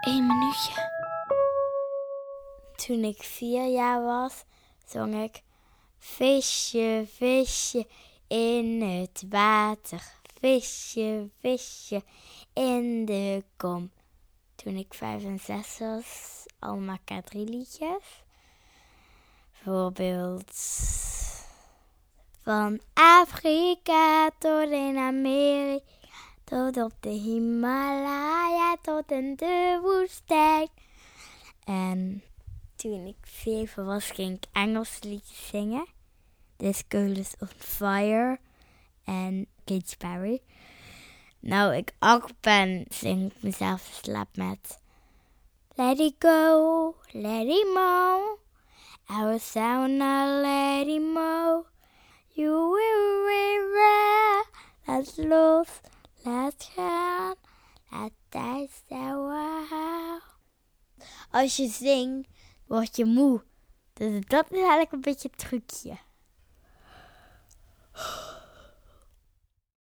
Één minuutje. Toen ik vier jaar was, zong ik... Visje, visje in het water. Visje, visje in de kom. Toen ik vijf en zes was, allemaal K3 liedjes. Bijvoorbeeld... Van Afrika tot in Amerika, tot op de Himalaya, tot in de woestijn. En toen ik zeven was, ging ik Engels liedjes zingen. This Girl is on Fire en Katy Perry. Nou, ik acht ben, zing ik mezelf in slaap met Let it go, let it mo. Our sound, let it mo. You will be Laat los, laat gaan. Laat tijd staan. Als je zingt, word je moe. Dus dat is eigenlijk een beetje het trucje.